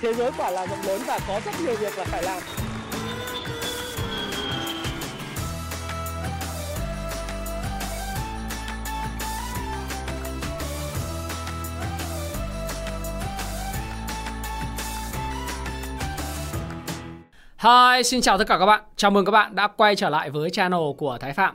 thế giới quả là rộng lớn và có rất nhiều việc là phải làm Hi, xin chào tất cả các bạn. Chào mừng các bạn đã quay trở lại với channel của Thái Phạm.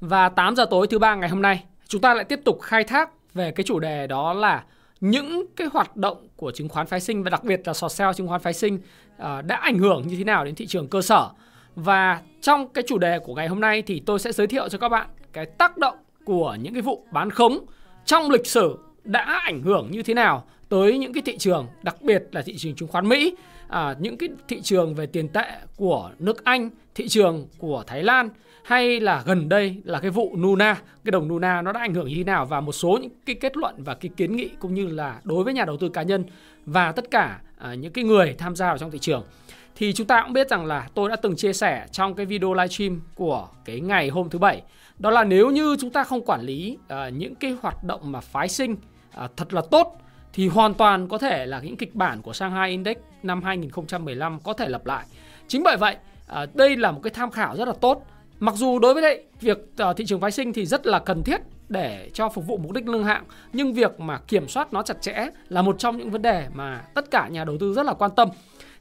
Và 8 giờ tối thứ ba ngày hôm nay, chúng ta lại tiếp tục khai thác về cái chủ đề đó là những cái hoạt động của chứng khoán phái sinh và đặc biệt là sò sale chứng khoán phái sinh à, đã ảnh hưởng như thế nào đến thị trường cơ sở. Và trong cái chủ đề của ngày hôm nay thì tôi sẽ giới thiệu cho các bạn cái tác động của những cái vụ bán khống trong lịch sử đã ảnh hưởng như thế nào tới những cái thị trường, đặc biệt là thị trường chứng khoán Mỹ, à, những cái thị trường về tiền tệ của nước Anh, thị trường của Thái Lan hay là gần đây là cái vụ Nuna, cái đồng Nuna nó đã ảnh hưởng như thế nào và một số những cái kết luận và cái kiến nghị cũng như là đối với nhà đầu tư cá nhân và tất cả à, những cái người tham gia vào trong thị trường. Thì chúng ta cũng biết rằng là tôi đã từng chia sẻ trong cái video livestream của cái ngày hôm thứ bảy đó là nếu như chúng ta không quản lý à, những cái hoạt động mà phái sinh à, thật là tốt thì hoàn toàn có thể là những kịch bản của Shanghai Index năm 2015 có thể lặp lại. Chính bởi vậy, à, đây là một cái tham khảo rất là tốt. Mặc dù đối với đây việc ờ, thị trường phái sinh thì rất là cần thiết để cho phục vụ mục đích lương hạng, nhưng việc mà kiểm soát nó chặt chẽ là một trong những vấn đề mà tất cả nhà đầu tư rất là quan tâm.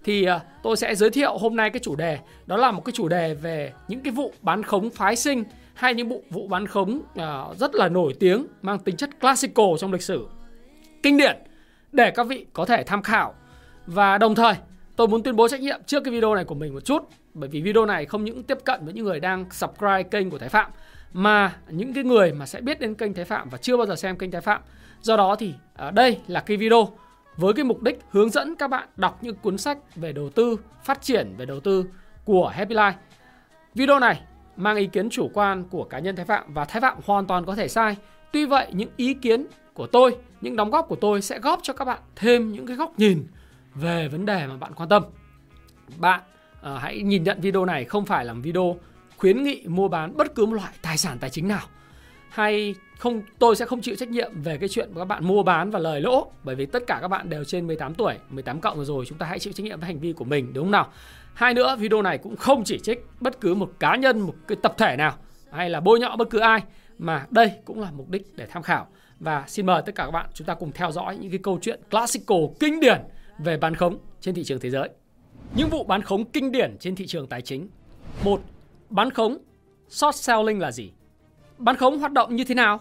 Thì ờ, tôi sẽ giới thiệu hôm nay cái chủ đề đó là một cái chủ đề về những cái vụ bán khống phái sinh hay những vụ vụ bán khống ờ, rất là nổi tiếng mang tính chất classical trong lịch sử kinh điển để các vị có thể tham khảo. Và đồng thời tôi muốn tuyên bố trách nhiệm trước cái video này của mình một chút bởi vì video này không những tiếp cận với những người đang subscribe kênh của Thái Phạm mà những cái người mà sẽ biết đến kênh Thái Phạm và chưa bao giờ xem kênh Thái Phạm. Do đó thì ở đây là cái video với cái mục đích hướng dẫn các bạn đọc những cuốn sách về đầu tư, phát triển về đầu tư của Happy Life. Video này mang ý kiến chủ quan của cá nhân Thái Phạm và Thái Phạm hoàn toàn có thể sai. Tuy vậy những ý kiến của tôi, những đóng góp của tôi sẽ góp cho các bạn thêm những cái góc nhìn về vấn đề mà bạn quan tâm. Bạn uh, hãy nhìn nhận video này không phải là video khuyến nghị mua bán bất cứ một loại tài sản tài chính nào. Hay không tôi sẽ không chịu trách nhiệm về cái chuyện các bạn mua bán và lời lỗ bởi vì tất cả các bạn đều trên 18 tuổi 18 cộng rồi chúng ta hãy chịu trách nhiệm với hành vi của mình đúng không nào? Hai nữa video này cũng không chỉ trích bất cứ một cá nhân một cái tập thể nào hay là bôi nhọ bất cứ ai mà đây cũng là mục đích để tham khảo. Và xin mời tất cả các bạn chúng ta cùng theo dõi những cái câu chuyện classical kinh điển về bán khống trên thị trường thế giới. Những vụ bán khống kinh điển trên thị trường tài chính. Một, bán khống short selling là gì? Bán khống hoạt động như thế nào?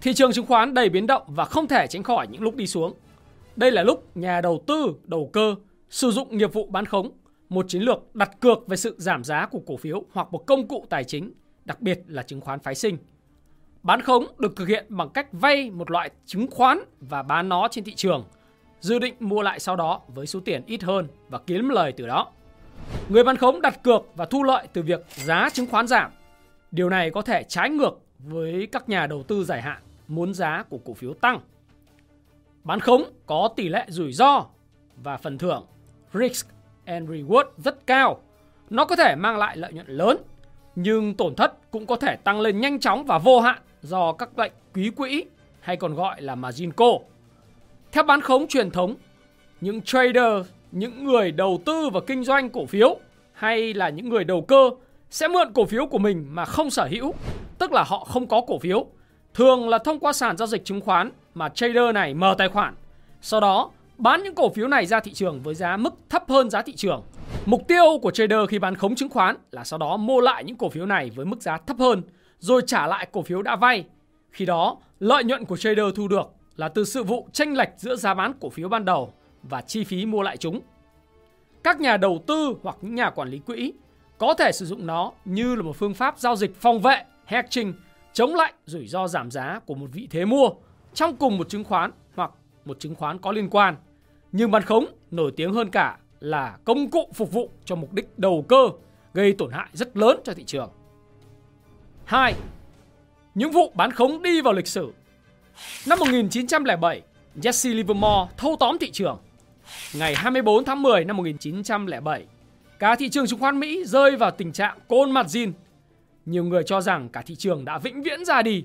Thị trường chứng khoán đầy biến động và không thể tránh khỏi những lúc đi xuống. Đây là lúc nhà đầu tư, đầu cơ sử dụng nghiệp vụ bán khống, một chiến lược đặt cược về sự giảm giá của cổ phiếu hoặc một công cụ tài chính, đặc biệt là chứng khoán phái sinh Bán khống được thực hiện bằng cách vay một loại chứng khoán và bán nó trên thị trường, dự định mua lại sau đó với số tiền ít hơn và kiếm lời từ đó. Người bán khống đặt cược và thu lợi từ việc giá chứng khoán giảm. Điều này có thể trái ngược với các nhà đầu tư dài hạn muốn giá của cổ phiếu tăng. Bán khống có tỷ lệ rủi ro và phần thưởng risk and reward rất cao. Nó có thể mang lại lợi nhuận lớn, nhưng tổn thất cũng có thể tăng lên nhanh chóng và vô hạn do các lệnh ký quỹ hay còn gọi là margin call. Theo bán khống truyền thống, những trader, những người đầu tư và kinh doanh cổ phiếu hay là những người đầu cơ sẽ mượn cổ phiếu của mình mà không sở hữu, tức là họ không có cổ phiếu. Thường là thông qua sàn giao dịch chứng khoán mà trader này mở tài khoản. Sau đó, bán những cổ phiếu này ra thị trường với giá mức thấp hơn giá thị trường. Mục tiêu của trader khi bán khống chứng khoán là sau đó mua lại những cổ phiếu này với mức giá thấp hơn rồi trả lại cổ phiếu đã vay. Khi đó, lợi nhuận của trader thu được là từ sự vụ tranh lệch giữa giá bán cổ phiếu ban đầu và chi phí mua lại chúng. Các nhà đầu tư hoặc những nhà quản lý quỹ có thể sử dụng nó như là một phương pháp giao dịch phòng vệ, hedging, chống lại rủi ro giảm giá của một vị thế mua trong cùng một chứng khoán hoặc một chứng khoán có liên quan. Nhưng bán khống nổi tiếng hơn cả là công cụ phục vụ cho mục đích đầu cơ gây tổn hại rất lớn cho thị trường. 2. Những vụ bán khống đi vào lịch sử Năm 1907, Jesse Livermore thâu tóm thị trường. Ngày 24 tháng 10 năm 1907, cả thị trường chứng khoán Mỹ rơi vào tình trạng côn mặt zin. Nhiều người cho rằng cả thị trường đã vĩnh viễn ra đi,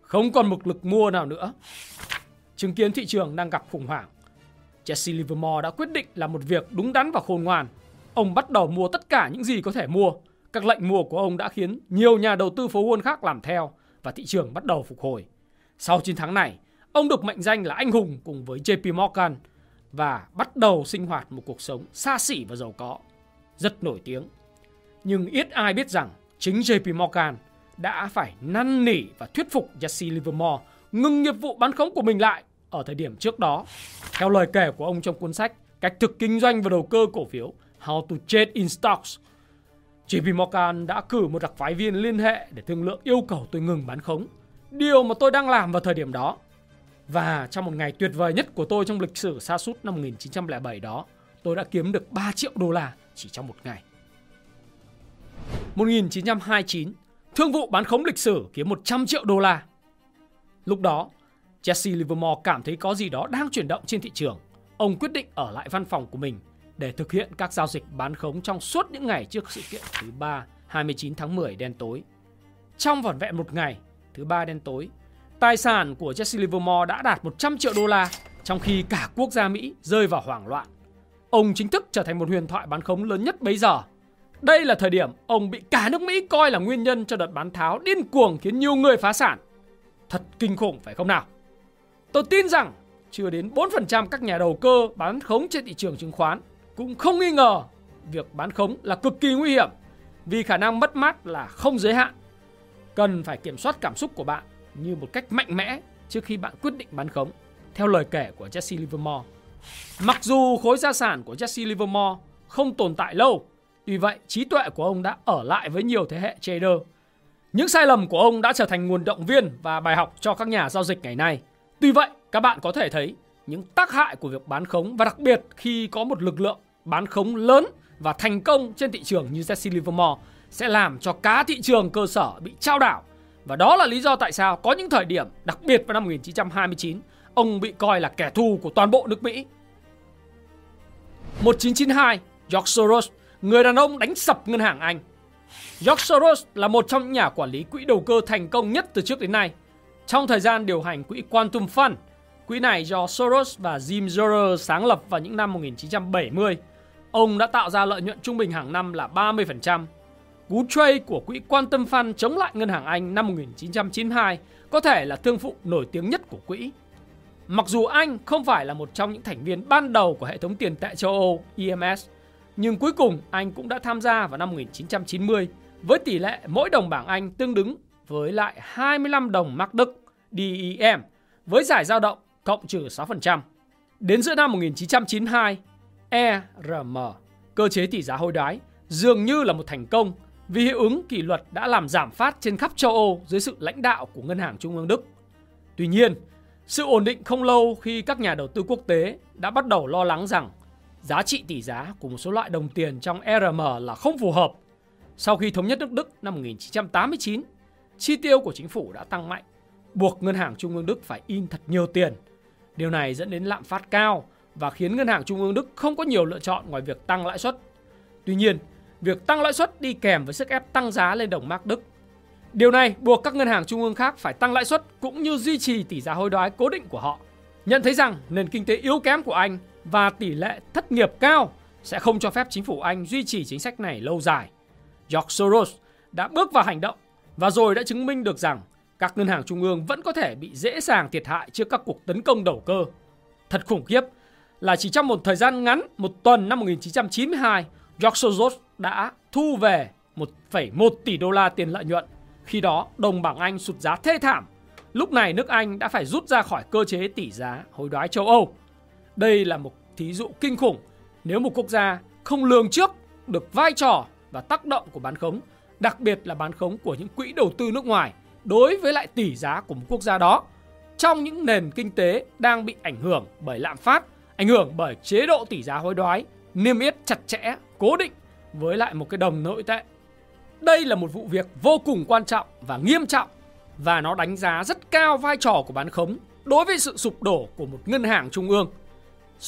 không còn một lực mua nào nữa. Chứng kiến thị trường đang gặp khủng hoảng. Jesse Livermore đã quyết định là một việc đúng đắn và khôn ngoan. Ông bắt đầu mua tất cả những gì có thể mua. Các lệnh mua của ông đã khiến nhiều nhà đầu tư phố Wall khác làm theo và thị trường bắt đầu phục hồi. Sau chiến thắng này, ông được mệnh danh là anh hùng cùng với JP Morgan và bắt đầu sinh hoạt một cuộc sống xa xỉ và giàu có, rất nổi tiếng. Nhưng ít ai biết rằng chính JP Morgan đã phải năn nỉ và thuyết phục Jesse Livermore ngừng nghiệp vụ bán khống của mình lại ở thời điểm trước đó. Theo lời kể của ông trong cuốn sách Cách thực kinh doanh và đầu cơ cổ phiếu How to Trade in Stocks, JP Morgan đã cử một đặc phái viên liên hệ để thương lượng yêu cầu tôi ngừng bán khống. Điều mà tôi đang làm vào thời điểm đó. Và trong một ngày tuyệt vời nhất của tôi trong lịch sử sa sút năm 1907 đó, tôi đã kiếm được 3 triệu đô la chỉ trong một ngày. 1929, thương vụ bán khống lịch sử kiếm 100 triệu đô la. Lúc đó, Jesse Livermore cảm thấy có gì đó đang chuyển động trên thị trường. Ông quyết định ở lại văn phòng của mình để thực hiện các giao dịch bán khống trong suốt những ngày trước sự kiện thứ ba 29 tháng 10 đen tối. Trong vỏn vẹn một ngày, thứ ba đen tối, tài sản của Jesse Livermore đã đạt 100 triệu đô la, trong khi cả quốc gia Mỹ rơi vào hoảng loạn. Ông chính thức trở thành một huyền thoại bán khống lớn nhất bấy giờ. Đây là thời điểm ông bị cả nước Mỹ coi là nguyên nhân cho đợt bán tháo điên cuồng khiến nhiều người phá sản. Thật kinh khủng phải không nào? Tôi tin rằng chưa đến 4% các nhà đầu cơ bán khống trên thị trường chứng khoán cũng không nghi ngờ việc bán khống là cực kỳ nguy hiểm vì khả năng mất mát là không giới hạn. Cần phải kiểm soát cảm xúc của bạn như một cách mạnh mẽ trước khi bạn quyết định bán khống, theo lời kể của Jesse Livermore. Mặc dù khối gia sản của Jesse Livermore không tồn tại lâu, tuy vậy trí tuệ của ông đã ở lại với nhiều thế hệ trader. Những sai lầm của ông đã trở thành nguồn động viên và bài học cho các nhà giao dịch ngày nay. Tuy vậy, các bạn có thể thấy những tác hại của việc bán khống và đặc biệt khi có một lực lượng bán khống lớn và thành công trên thị trường như Jesse Livermore sẽ làm cho cá thị trường cơ sở bị trao đảo. Và đó là lý do tại sao có những thời điểm, đặc biệt vào năm 1929, ông bị coi là kẻ thù của toàn bộ nước Mỹ. 1992, George Soros, người đàn ông đánh sập ngân hàng Anh. George Soros là một trong những nhà quản lý quỹ đầu cơ thành công nhất từ trước đến nay. Trong thời gian điều hành quỹ Quantum Fund, quỹ này do Soros và Jim Zorer sáng lập vào những năm 1970, ông đã tạo ra lợi nhuận trung bình hàng năm là 30%. Cú trade của quỹ quan tâm Fund chống lại ngân hàng Anh năm 1992 có thể là thương vụ nổi tiếng nhất của quỹ. Mặc dù Anh không phải là một trong những thành viên ban đầu của hệ thống tiền tệ châu Âu EMS, nhưng cuối cùng Anh cũng đã tham gia vào năm 1990 với tỷ lệ mỗi đồng bảng Anh tương ứng với lại 25 đồng mark Đức DEM với giải dao động cộng trừ 6%. Đến giữa năm 1992, ERM, cơ chế tỷ giá hối đoái, dường như là một thành công vì hiệu ứng kỷ luật đã làm giảm phát trên khắp châu Âu dưới sự lãnh đạo của Ngân hàng Trung ương Đức. Tuy nhiên, sự ổn định không lâu khi các nhà đầu tư quốc tế đã bắt đầu lo lắng rằng giá trị tỷ giá của một số loại đồng tiền trong ERM là không phù hợp. Sau khi thống nhất nước Đức năm 1989, chi tiêu của chính phủ đã tăng mạnh, buộc Ngân hàng Trung ương Đức phải in thật nhiều tiền. Điều này dẫn đến lạm phát cao và khiến Ngân hàng Trung ương Đức không có nhiều lựa chọn ngoài việc tăng lãi suất. Tuy nhiên, việc tăng lãi suất đi kèm với sức ép tăng giá lên đồng mark Đức. Điều này buộc các ngân hàng trung ương khác phải tăng lãi suất cũng như duy trì tỷ giá hối đoái cố định của họ. Nhận thấy rằng nền kinh tế yếu kém của Anh và tỷ lệ thất nghiệp cao sẽ không cho phép chính phủ Anh duy trì chính sách này lâu dài. George Soros đã bước vào hành động và rồi đã chứng minh được rằng các ngân hàng trung ương vẫn có thể bị dễ dàng thiệt hại trước các cuộc tấn công đầu cơ. Thật khủng khiếp là chỉ trong một thời gian ngắn, một tuần năm 1992, George Soros đã thu về 1,1 tỷ đô la tiền lợi nhuận. Khi đó, đồng bảng Anh sụt giá thê thảm. Lúc này nước Anh đã phải rút ra khỏi cơ chế tỷ giá hối đoái châu Âu. Đây là một thí dụ kinh khủng nếu một quốc gia không lường trước được vai trò và tác động của bán khống, đặc biệt là bán khống của những quỹ đầu tư nước ngoài đối với lại tỷ giá của một quốc gia đó trong những nền kinh tế đang bị ảnh hưởng bởi lạm phát, ảnh hưởng bởi chế độ tỷ giá hối đoái, niêm yết chặt chẽ, cố định với lại một cái đồng nội tệ. Đây là một vụ việc vô cùng quan trọng và nghiêm trọng và nó đánh giá rất cao vai trò của bán khống đối với sự sụp đổ của một ngân hàng trung ương.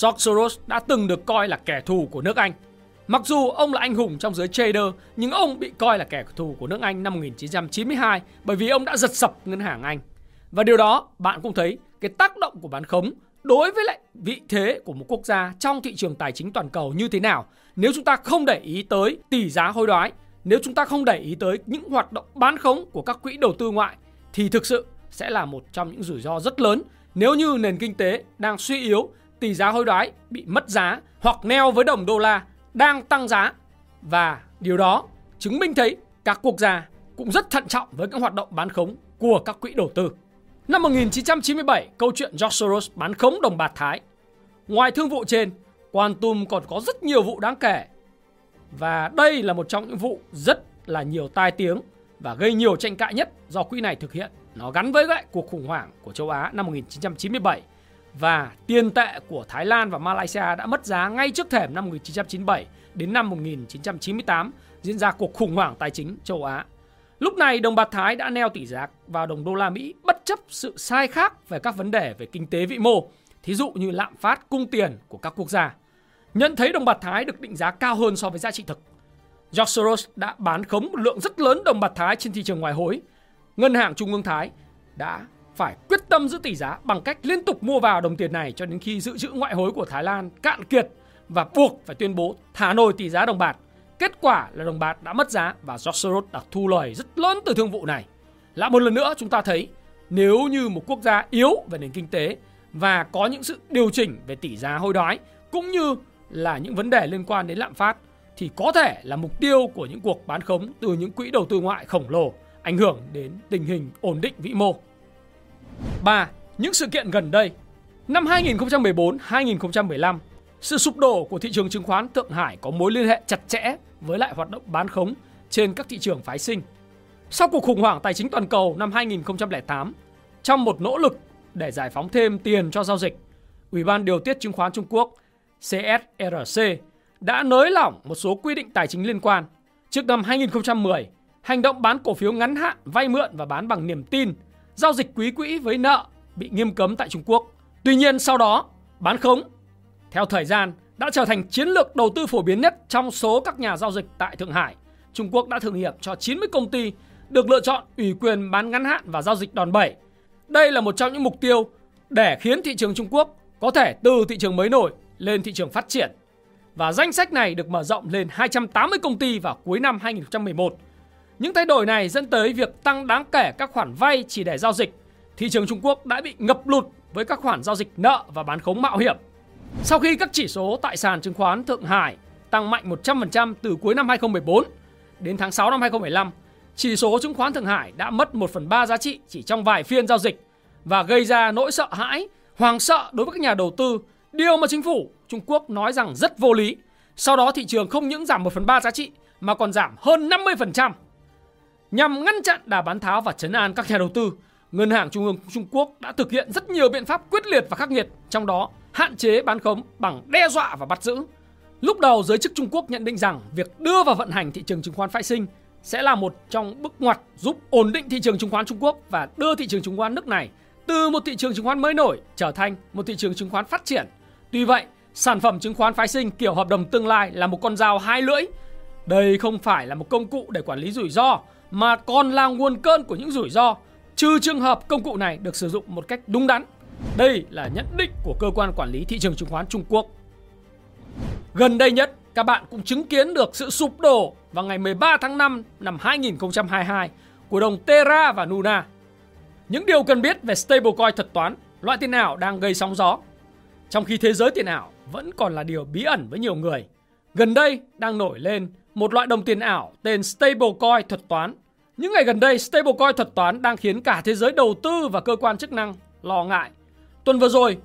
George Soros đã từng được coi là kẻ thù của nước Anh. Mặc dù ông là anh hùng trong giới trader, nhưng ông bị coi là kẻ thù của nước Anh năm 1992 bởi vì ông đã giật sập ngân hàng Anh. Và điều đó bạn cũng thấy cái tác động của bán khống đối với lại vị thế của một quốc gia trong thị trường tài chính toàn cầu như thế nào nếu chúng ta không để ý tới tỷ giá hối đoái, nếu chúng ta không để ý tới những hoạt động bán khống của các quỹ đầu tư ngoại thì thực sự sẽ là một trong những rủi ro rất lớn nếu như nền kinh tế đang suy yếu, tỷ giá hối đoái bị mất giá hoặc neo với đồng đô la đang tăng giá và điều đó chứng minh thấy các quốc gia cũng rất thận trọng với các hoạt động bán khống của các quỹ đầu tư. Năm 1997, câu chuyện George Soros bán khống đồng bạc Thái. Ngoài thương vụ trên, Quantum còn có rất nhiều vụ đáng kể. Và đây là một trong những vụ rất là nhiều tai tiếng và gây nhiều tranh cãi nhất do quỹ này thực hiện. Nó gắn với lại cuộc khủng hoảng của châu Á năm 1997 và tiền tệ của Thái Lan và Malaysia đã mất giá ngay trước thềm năm 1997 đến năm 1998 diễn ra cuộc khủng hoảng tài chính châu Á. Lúc này đồng bạc Thái đã neo tỷ giá vào đồng đô la Mỹ bất chấp sự sai khác về các vấn đề về kinh tế vĩ mô, thí dụ như lạm phát cung tiền của các quốc gia. Nhận thấy đồng bạc Thái được định giá cao hơn so với giá trị thực. George Soros đã bán khống một lượng rất lớn đồng bạc Thái trên thị trường ngoại hối. Ngân hàng Trung ương Thái đã phải quyết tâm giữ tỷ giá bằng cách liên tục mua vào đồng tiền này cho đến khi dự trữ ngoại hối của Thái Lan cạn kiệt và buộc phải tuyên bố thả nổi tỷ giá đồng bạc. Kết quả là đồng bạc đã mất giá và George Soros đã thu lời rất lớn từ thương vụ này. Lại một lần nữa chúng ta thấy nếu như một quốc gia yếu về nền kinh tế và có những sự điều chỉnh về tỷ giá hối đoái cũng như là những vấn đề liên quan đến lạm phát thì có thể là mục tiêu của những cuộc bán khống từ những quỹ đầu tư ngoại khổng lồ ảnh hưởng đến tình hình ổn định vĩ mô. 3. Những sự kiện gần đây Năm 2014-2015, sự sụp đổ của thị trường chứng khoán Thượng Hải có mối liên hệ chặt chẽ với lại hoạt động bán khống trên các thị trường phái sinh. Sau cuộc khủng hoảng tài chính toàn cầu năm 2008, trong một nỗ lực để giải phóng thêm tiền cho giao dịch, Ủy ban điều tiết chứng khoán Trung Quốc CSRC đã nới lỏng một số quy định tài chính liên quan. Trước năm 2010, hành động bán cổ phiếu ngắn hạn, vay mượn và bán bằng niềm tin, giao dịch quý quỹ với nợ bị nghiêm cấm tại Trung Quốc. Tuy nhiên sau đó, bán khống theo thời gian, đã trở thành chiến lược đầu tư phổ biến nhất trong số các nhà giao dịch tại Thượng Hải. Trung Quốc đã thử nghiệm cho 90 công ty được lựa chọn ủy quyền bán ngắn hạn và giao dịch đòn bẩy. Đây là một trong những mục tiêu để khiến thị trường Trung Quốc có thể từ thị trường mới nổi lên thị trường phát triển. Và danh sách này được mở rộng lên 280 công ty vào cuối năm 2011. Những thay đổi này dẫn tới việc tăng đáng kể các khoản vay chỉ để giao dịch. Thị trường Trung Quốc đã bị ngập lụt với các khoản giao dịch nợ và bán khống mạo hiểm. Sau khi các chỉ số tại sàn chứng khoán Thượng Hải tăng mạnh 100% từ cuối năm 2014 đến tháng 6 năm 2015, chỉ số chứng khoán Thượng Hải đã mất 1 phần 3 giá trị chỉ trong vài phiên giao dịch và gây ra nỗi sợ hãi, hoàng sợ đối với các nhà đầu tư, điều mà chính phủ Trung Quốc nói rằng rất vô lý. Sau đó thị trường không những giảm 1 phần 3 giá trị mà còn giảm hơn 50%. Nhằm ngăn chặn đà bán tháo và chấn an các nhà đầu tư, Ngân hàng Trung ương Trung Quốc đã thực hiện rất nhiều biện pháp quyết liệt và khắc nghiệt, trong đó hạn chế bán khống bằng đe dọa và bắt giữ. Lúc đầu giới chức Trung Quốc nhận định rằng việc đưa vào vận hành thị trường chứng khoán phái sinh sẽ là một trong bước ngoặt giúp ổn định thị trường chứng khoán Trung Quốc và đưa thị trường chứng khoán nước này từ một thị trường chứng khoán mới nổi trở thành một thị trường chứng khoán phát triển. Tuy vậy, sản phẩm chứng khoán phái sinh kiểu hợp đồng tương lai là một con dao hai lưỡi. Đây không phải là một công cụ để quản lý rủi ro mà còn là nguồn cơn của những rủi ro trừ trường hợp công cụ này được sử dụng một cách đúng đắn. Đây là nhận định của cơ quan quản lý thị trường chứng khoán Trung Quốc. Gần đây nhất, các bạn cũng chứng kiến được sự sụp đổ vào ngày 13 tháng 5 năm 2022 của đồng Terra và Luna. Những điều cần biết về stablecoin thuật toán, loại tiền ảo đang gây sóng gió. Trong khi thế giới tiền ảo vẫn còn là điều bí ẩn với nhiều người. Gần đây đang nổi lên một loại đồng tiền ảo tên stablecoin thuật toán. Những ngày gần đây, stablecoin thuật toán đang khiến cả thế giới đầu tư và cơ quan chức năng lo ngại. Tuần vừa rồi,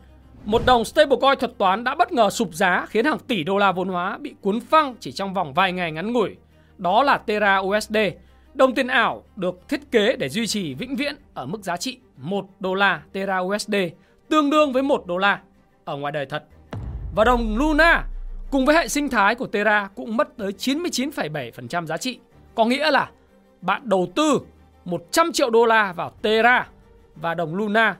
một đồng stablecoin thuật toán đã bất ngờ sụp giá khiến hàng tỷ đô la vốn hóa bị cuốn phăng chỉ trong vòng vài ngày ngắn ngủi. Đó là Terra USD, đồng tiền ảo được thiết kế để duy trì vĩnh viễn ở mức giá trị 1 đô la Terra USD, tương đương với 1 đô la ở ngoài đời thật. Và đồng Luna cùng với hệ sinh thái của Terra cũng mất tới 99,7% giá trị. Có nghĩa là bạn đầu tư 100 triệu đô la vào Terra và đồng Luna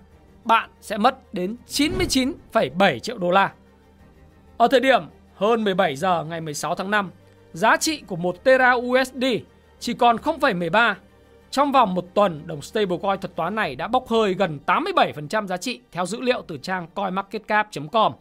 bạn sẽ mất đến 99,7 triệu đô la. Ở thời điểm hơn 17 giờ ngày 16 tháng 5, giá trị của 1 Tera USD chỉ còn 0,13. Trong vòng một tuần, đồng stablecoin thuật toán này đã bốc hơi gần 87% giá trị theo dữ liệu từ trang coinmarketcap.com.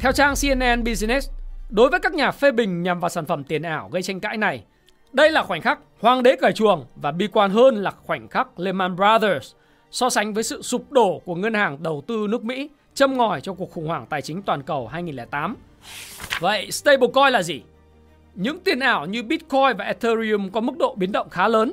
Theo trang CNN Business, đối với các nhà phê bình nhằm vào sản phẩm tiền ảo gây tranh cãi này, đây là khoảnh khắc hoàng đế cởi chuồng và bi quan hơn là khoảnh khắc Lehman Brothers so sánh với sự sụp đổ của ngân hàng đầu tư nước Mỹ châm ngòi cho cuộc khủng hoảng tài chính toàn cầu 2008. Vậy stablecoin là gì? Những tiền ảo như Bitcoin và Ethereum có mức độ biến động khá lớn,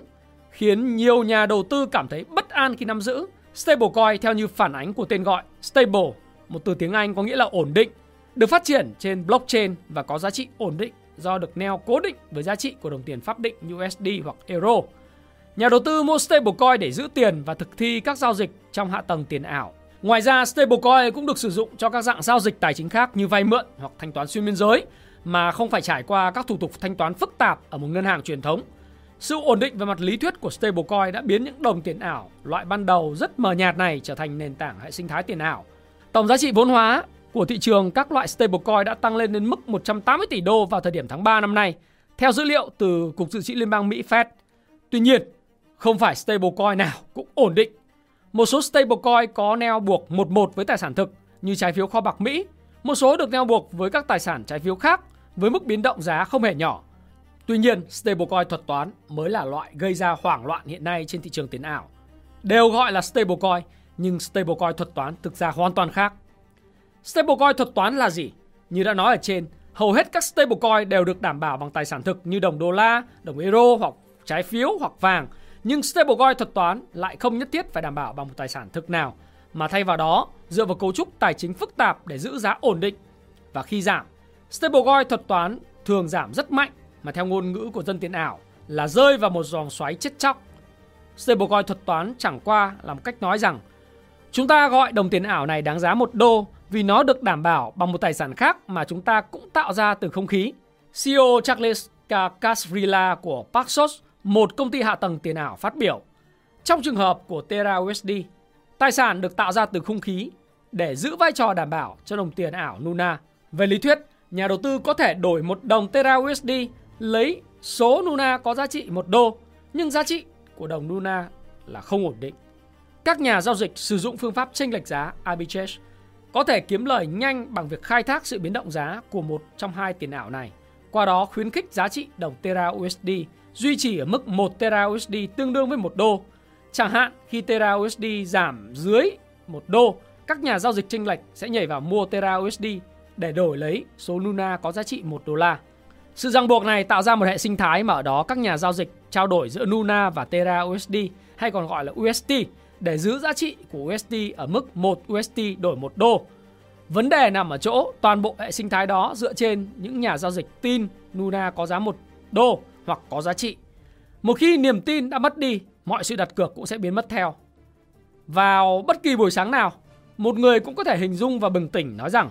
khiến nhiều nhà đầu tư cảm thấy bất an khi nắm giữ. Stablecoin theo như phản ánh của tên gọi stable, một từ tiếng Anh có nghĩa là ổn định, được phát triển trên blockchain và có giá trị ổn định do được neo cố định với giá trị của đồng tiền pháp định USD hoặc Euro. Nhà đầu tư mua stablecoin để giữ tiền và thực thi các giao dịch trong hạ tầng tiền ảo. Ngoài ra, stablecoin cũng được sử dụng cho các dạng giao dịch tài chính khác như vay mượn hoặc thanh toán xuyên biên giới mà không phải trải qua các thủ tục thanh toán phức tạp ở một ngân hàng truyền thống. Sự ổn định về mặt lý thuyết của stablecoin đã biến những đồng tiền ảo loại ban đầu rất mờ nhạt này trở thành nền tảng hệ sinh thái tiền ảo. Tổng giá trị vốn hóa của thị trường các loại stablecoin đã tăng lên đến mức 180 tỷ đô vào thời điểm tháng 3 năm nay, theo dữ liệu từ Cục Dự trữ Liên bang Mỹ Fed. Tuy nhiên, không phải stablecoin nào cũng ổn định. Một số stablecoin có neo buộc một một với tài sản thực như trái phiếu kho bạc Mỹ, một số được neo buộc với các tài sản trái phiếu khác với mức biến động giá không hề nhỏ. Tuy nhiên, stablecoin thuật toán mới là loại gây ra hoảng loạn hiện nay trên thị trường tiền ảo. Đều gọi là stablecoin, nhưng stablecoin thuật toán thực ra hoàn toàn khác. Stablecoin thuật toán là gì? Như đã nói ở trên, hầu hết các stablecoin đều được đảm bảo bằng tài sản thực như đồng đô la, đồng euro hoặc trái phiếu hoặc vàng. Nhưng stablecoin thuật toán lại không nhất thiết phải đảm bảo bằng một tài sản thực nào, mà thay vào đó dựa vào cấu trúc tài chính phức tạp để giữ giá ổn định. Và khi giảm, stablecoin thuật toán thường giảm rất mạnh mà theo ngôn ngữ của dân tiền ảo là rơi vào một dòng xoáy chết chóc. Stablecoin thuật toán chẳng qua là một cách nói rằng chúng ta gọi đồng tiền ảo này đáng giá một đô vì nó được đảm bảo bằng một tài sản khác mà chúng ta cũng tạo ra từ không khí. CEO Charles Casrilla của Paxos, một công ty hạ tầng tiền ảo phát biểu. Trong trường hợp của Terra USD, tài sản được tạo ra từ không khí để giữ vai trò đảm bảo cho đồng tiền ảo Luna. Về lý thuyết, nhà đầu tư có thể đổi một đồng Terra USD lấy số Luna có giá trị một đô, nhưng giá trị của đồng Luna là không ổn định. Các nhà giao dịch sử dụng phương pháp chênh lệch giá arbitrage có thể kiếm lời nhanh bằng việc khai thác sự biến động giá của một trong hai tiền ảo này. Qua đó khuyến khích giá trị đồng Terra USD duy trì ở mức 1 Tera USD tương đương với 1 đô. Chẳng hạn khi Tera USD giảm dưới 1 đô, các nhà giao dịch chênh lệch sẽ nhảy vào mua Tera USD để đổi lấy số Luna có giá trị 1 đô la. Sự ràng buộc này tạo ra một hệ sinh thái mà ở đó các nhà giao dịch trao đổi giữa Luna và Terra USD hay còn gọi là UST để giữ giá trị của USD ở mức 1 UST đổi 1 đô. Vấn đề nằm ở chỗ toàn bộ hệ sinh thái đó dựa trên những nhà giao dịch tin Luna có giá 1 đô hoặc có giá trị. Một khi niềm tin đã mất đi, mọi sự đặt cược cũng sẽ biến mất theo. Vào bất kỳ buổi sáng nào, một người cũng có thể hình dung và bừng tỉnh nói rằng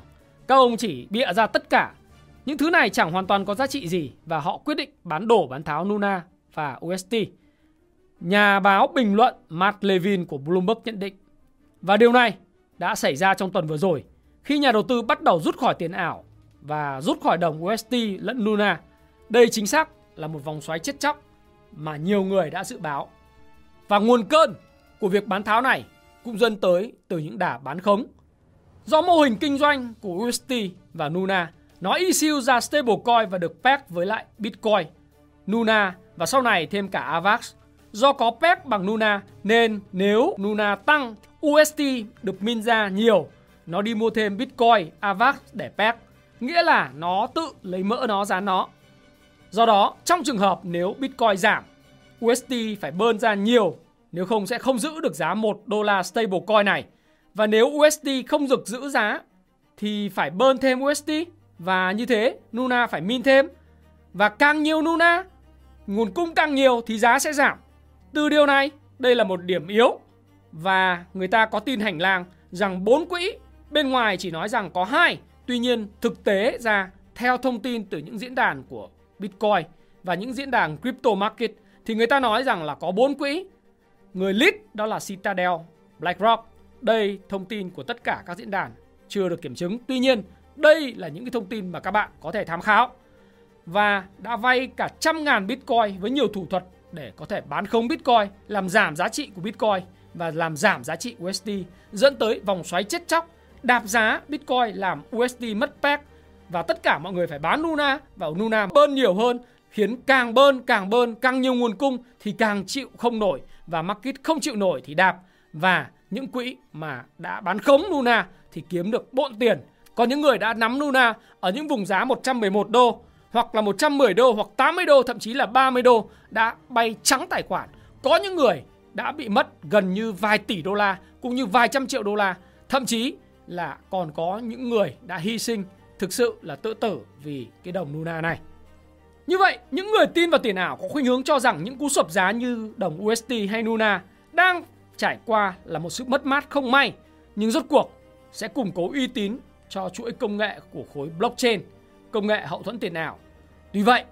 các ông chỉ bịa ra tất cả. Những thứ này chẳng hoàn toàn có giá trị gì và họ quyết định bán đổ bán tháo Luna và UST. Nhà báo bình luận Matt Levin của Bloomberg nhận định. Và điều này đã xảy ra trong tuần vừa rồi khi nhà đầu tư bắt đầu rút khỏi tiền ảo và rút khỏi đồng UST lẫn Luna. Đây chính xác là một vòng xoáy chết chóc mà nhiều người đã dự báo. Và nguồn cơn của việc bán tháo này cũng dân tới từ những đà bán khống. Do mô hình kinh doanh của UST và Luna, nó issue ra stablecoin và được peg với lại Bitcoin, Luna và sau này thêm cả AVAX Do có peg bằng Luna nên nếu Luna tăng, UST được min ra nhiều, nó đi mua thêm Bitcoin, AVAX để peg. Nghĩa là nó tự lấy mỡ nó dán nó. Do đó, trong trường hợp nếu Bitcoin giảm, USD phải bơn ra nhiều, nếu không sẽ không giữ được giá 1 đô la stablecoin này. Và nếu USD không được giữ giá thì phải bơn thêm USD và như thế Luna phải min thêm. Và càng nhiều Luna, nguồn cung càng nhiều thì giá sẽ giảm. Từ điều này, đây là một điểm yếu và người ta có tin hành lang rằng bốn quỹ bên ngoài chỉ nói rằng có hai, tuy nhiên thực tế ra theo thông tin từ những diễn đàn của Bitcoin và những diễn đàn crypto market thì người ta nói rằng là có bốn quỹ. Người lead đó là Citadel, BlackRock. Đây thông tin của tất cả các diễn đàn chưa được kiểm chứng. Tuy nhiên, đây là những cái thông tin mà các bạn có thể tham khảo. Và đã vay cả trăm ngàn Bitcoin với nhiều thủ thuật để có thể bán không Bitcoin, làm giảm giá trị của Bitcoin và làm giảm giá trị USD, dẫn tới vòng xoáy chết chóc, đạp giá Bitcoin làm USD mất peg và tất cả mọi người phải bán Luna và Luna bơn nhiều hơn, khiến càng bơn càng bơn càng nhiều nguồn cung thì càng chịu không nổi và market không chịu nổi thì đạp và những quỹ mà đã bán khống Luna thì kiếm được bộn tiền. Còn những người đã nắm Luna ở những vùng giá 111 đô, hoặc là 110 đô, hoặc 80 đô, thậm chí là 30 đô đã bay trắng tài khoản. Có những người đã bị mất gần như vài tỷ đô la, cũng như vài trăm triệu đô la. Thậm chí là còn có những người đã hy sinh thực sự là tự tử vì cái đồng Luna này. Như vậy, những người tin vào tiền ảo có khuynh hướng cho rằng những cú sụp giá như đồng USD hay Luna đang trải qua là một sự mất mát không may, nhưng rốt cuộc sẽ củng cố uy tín cho chuỗi công nghệ của khối blockchain, công nghệ hậu thuẫn tiền ảo. Tuy vậy,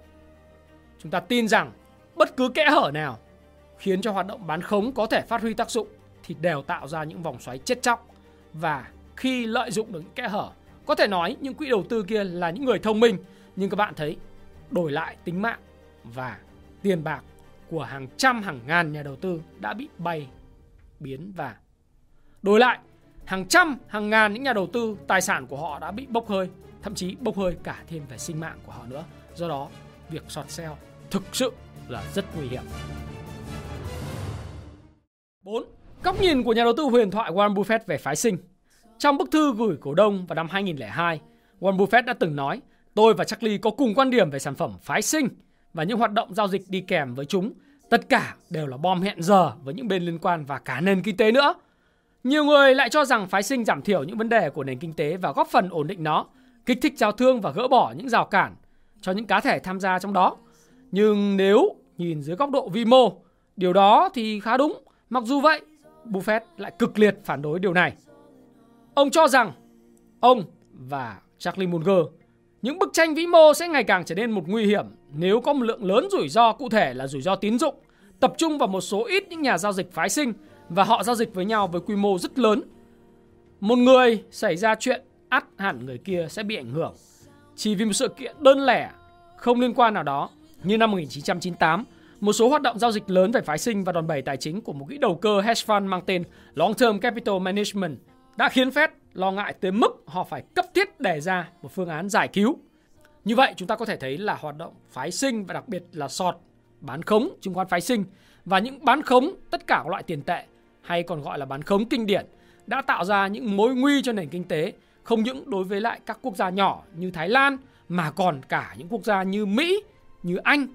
chúng ta tin rằng bất cứ kẽ hở nào khiến cho hoạt động bán khống có thể phát huy tác dụng thì đều tạo ra những vòng xoáy chết chóc và khi lợi dụng được những kẽ hở có thể nói những quỹ đầu tư kia là những người thông minh, nhưng các bạn thấy, đổi lại tính mạng và tiền bạc của hàng trăm, hàng ngàn nhà đầu tư đã bị bay, biến và đổi lại, hàng trăm, hàng ngàn những nhà đầu tư, tài sản của họ đã bị bốc hơi, thậm chí bốc hơi cả thêm về sinh mạng của họ nữa do đó, việc sọt sale thực sự là rất nguy hiểm 4. Góc nhìn của nhà đầu tư huyền thoại Warren Buffett về phái sinh trong bức thư gửi cổ đông vào năm 2002, Warren Buffett đã từng nói Tôi và Charlie có cùng quan điểm về sản phẩm phái sinh và những hoạt động giao dịch đi kèm với chúng. Tất cả đều là bom hẹn giờ với những bên liên quan và cả nền kinh tế nữa. Nhiều người lại cho rằng phái sinh giảm thiểu những vấn đề của nền kinh tế và góp phần ổn định nó, kích thích giao thương và gỡ bỏ những rào cản cho những cá thể tham gia trong đó. Nhưng nếu nhìn dưới góc độ vi mô, điều đó thì khá đúng. Mặc dù vậy, Buffett lại cực liệt phản đối điều này. Ông cho rằng ông và Charlie Munger những bức tranh vĩ mô sẽ ngày càng trở nên một nguy hiểm nếu có một lượng lớn rủi ro cụ thể là rủi ro tín dụng, tập trung vào một số ít những nhà giao dịch phái sinh và họ giao dịch với nhau với quy mô rất lớn. Một người xảy ra chuyện ắt hẳn người kia sẽ bị ảnh hưởng chỉ vì một sự kiện đơn lẻ không liên quan nào đó như năm 1998 một số hoạt động giao dịch lớn về phái sinh và đòn bẩy tài chính của một quỹ đầu cơ hedge fund mang tên Long Term Capital Management đã khiến Fed lo ngại tới mức họ phải cấp thiết đề ra một phương án giải cứu. Như vậy chúng ta có thể thấy là hoạt động phái sinh và đặc biệt là sọt, bán khống chứng khoán phái sinh và những bán khống tất cả các loại tiền tệ hay còn gọi là bán khống kinh điển đã tạo ra những mối nguy cho nền kinh tế không những đối với lại các quốc gia nhỏ như Thái Lan mà còn cả những quốc gia như Mỹ, như Anh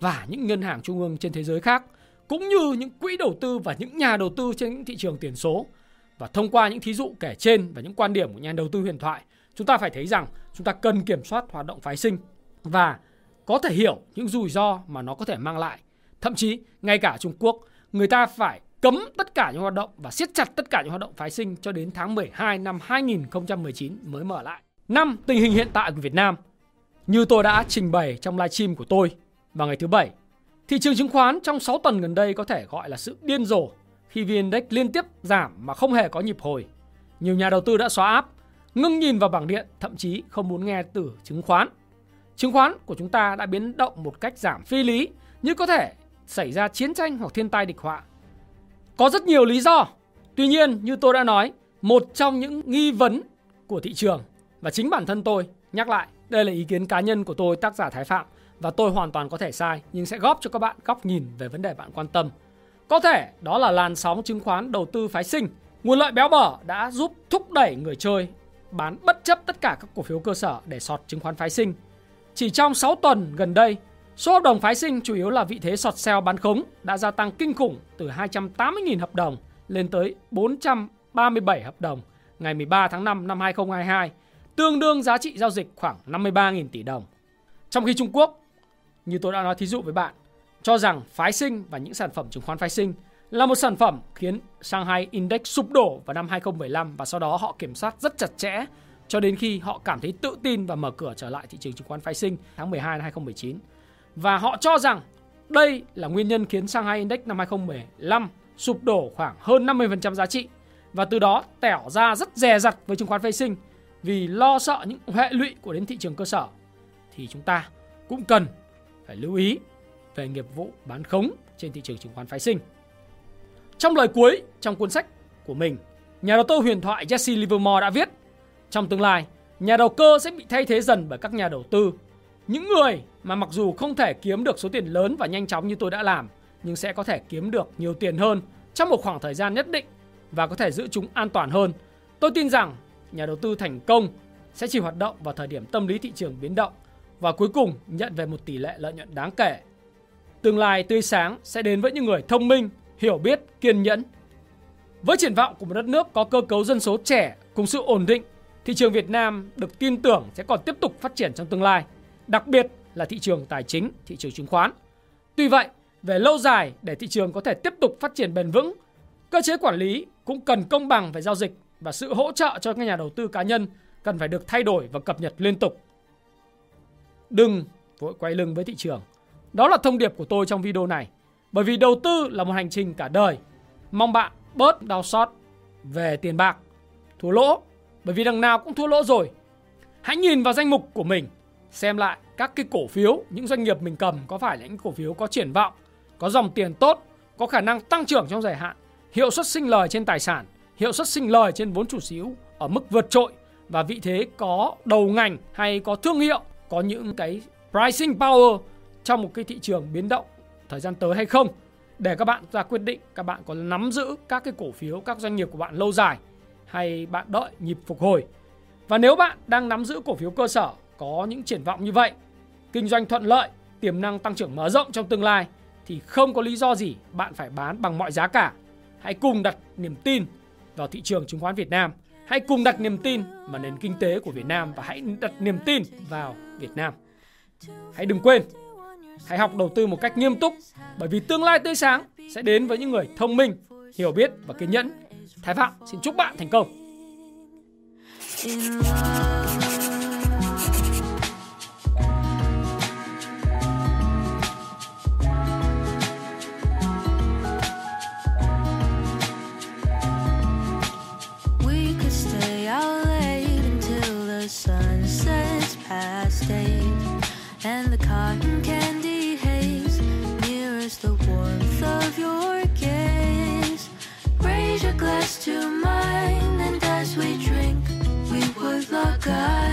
và những ngân hàng trung ương trên thế giới khác cũng như những quỹ đầu tư và những nhà đầu tư trên những thị trường tiền số và thông qua những thí dụ kể trên và những quan điểm của nhà đầu tư huyền thoại, chúng ta phải thấy rằng chúng ta cần kiểm soát hoạt động phái sinh và có thể hiểu những rủi ro mà nó có thể mang lại. Thậm chí, ngay cả Trung Quốc, người ta phải cấm tất cả những hoạt động và siết chặt tất cả những hoạt động phái sinh cho đến tháng 12 năm 2019 mới mở lại. Năm tình hình hiện tại của Việt Nam. Như tôi đã trình bày trong livestream của tôi vào ngày thứ Bảy, thị trường chứng khoán trong 6 tuần gần đây có thể gọi là sự điên rồ khi VN Index liên tiếp giảm mà không hề có nhịp hồi. Nhiều nhà đầu tư đã xóa app, ngưng nhìn vào bảng điện, thậm chí không muốn nghe từ chứng khoán. Chứng khoán của chúng ta đã biến động một cách giảm phi lý, như có thể xảy ra chiến tranh hoặc thiên tai địch họa. Có rất nhiều lý do. Tuy nhiên, như tôi đã nói, một trong những nghi vấn của thị trường và chính bản thân tôi nhắc lại, đây là ý kiến cá nhân của tôi tác giả Thái Phạm và tôi hoàn toàn có thể sai nhưng sẽ góp cho các bạn góc nhìn về vấn đề bạn quan tâm. Có thể đó là làn sóng chứng khoán đầu tư phái sinh. Nguồn lợi béo bở đã giúp thúc đẩy người chơi bán bất chấp tất cả các cổ phiếu cơ sở để sọt chứng khoán phái sinh. Chỉ trong 6 tuần gần đây, số hợp đồng phái sinh chủ yếu là vị thế sọt sell bán khống đã gia tăng kinh khủng từ 280.000 hợp đồng lên tới 437 hợp đồng ngày 13 tháng 5 năm 2022, tương đương giá trị giao dịch khoảng 53.000 tỷ đồng. Trong khi Trung Quốc, như tôi đã nói thí dụ với bạn, cho rằng phái sinh và những sản phẩm chứng khoán phái sinh là một sản phẩm khiến Shanghai Index sụp đổ vào năm 2015 và sau đó họ kiểm soát rất chặt chẽ cho đến khi họ cảm thấy tự tin và mở cửa trở lại thị trường chứng khoán phái sinh tháng 12 năm 2019. Và họ cho rằng đây là nguyên nhân khiến Shanghai Index năm 2015 sụp đổ khoảng hơn 50% giá trị và từ đó tẻo ra rất dè dặt với chứng khoán phái sinh vì lo sợ những hệ lụy của đến thị trường cơ sở thì chúng ta cũng cần phải lưu ý về nghiệp vụ bán khống trên thị trường chứng khoán phái sinh. Trong lời cuối trong cuốn sách của mình, nhà đầu tư huyền thoại Jesse Livermore đã viết trong tương lai, nhà đầu cơ sẽ bị thay thế dần bởi các nhà đầu tư. Những người mà mặc dù không thể kiếm được số tiền lớn và nhanh chóng như tôi đã làm, nhưng sẽ có thể kiếm được nhiều tiền hơn trong một khoảng thời gian nhất định và có thể giữ chúng an toàn hơn. Tôi tin rằng nhà đầu tư thành công sẽ chỉ hoạt động vào thời điểm tâm lý thị trường biến động và cuối cùng nhận về một tỷ lệ lợi nhuận đáng kể. Tương lai tươi sáng sẽ đến với những người thông minh, hiểu biết, kiên nhẫn. Với triển vọng của một đất nước có cơ cấu dân số trẻ cùng sự ổn định, thị trường Việt Nam được tin tưởng sẽ còn tiếp tục phát triển trong tương lai, đặc biệt là thị trường tài chính, thị trường chứng khoán. Tuy vậy, về lâu dài để thị trường có thể tiếp tục phát triển bền vững, cơ chế quản lý cũng cần công bằng về giao dịch và sự hỗ trợ cho các nhà đầu tư cá nhân cần phải được thay đổi và cập nhật liên tục. Đừng vội quay lưng với thị trường. Đó là thông điệp của tôi trong video này. Bởi vì đầu tư là một hành trình cả đời. Mong bạn bớt đau xót về tiền bạc, thua lỗ. Bởi vì đằng nào cũng thua lỗ rồi. Hãy nhìn vào danh mục của mình, xem lại các cái cổ phiếu, những doanh nghiệp mình cầm có phải là những cổ phiếu có triển vọng, có dòng tiền tốt, có khả năng tăng trưởng trong dài hạn, hiệu suất sinh lời trên tài sản, hiệu suất sinh lời trên vốn chủ sở hữu ở mức vượt trội và vị thế có đầu ngành hay có thương hiệu, có những cái pricing power trong một cái thị trường biến động thời gian tới hay không, để các bạn ra quyết định, các bạn có nắm giữ các cái cổ phiếu, các doanh nghiệp của bạn lâu dài hay bạn đợi nhịp phục hồi. Và nếu bạn đang nắm giữ cổ phiếu cơ sở, có những triển vọng như vậy, kinh doanh thuận lợi, tiềm năng tăng trưởng mở rộng trong tương lai, thì không có lý do gì bạn phải bán bằng mọi giá cả. Hãy cùng đặt niềm tin vào thị trường chứng khoán Việt Nam. Hãy cùng đặt niềm tin vào nền kinh tế của Việt Nam và hãy đặt niềm tin vào Việt Nam. Hãy đừng quên Hãy học đầu tư một cách nghiêm túc bởi vì tương lai tươi sáng sẽ đến với những người thông minh, hiểu biết và kiên nhẫn. Thái Phạm xin chúc bạn thành công. In love. God.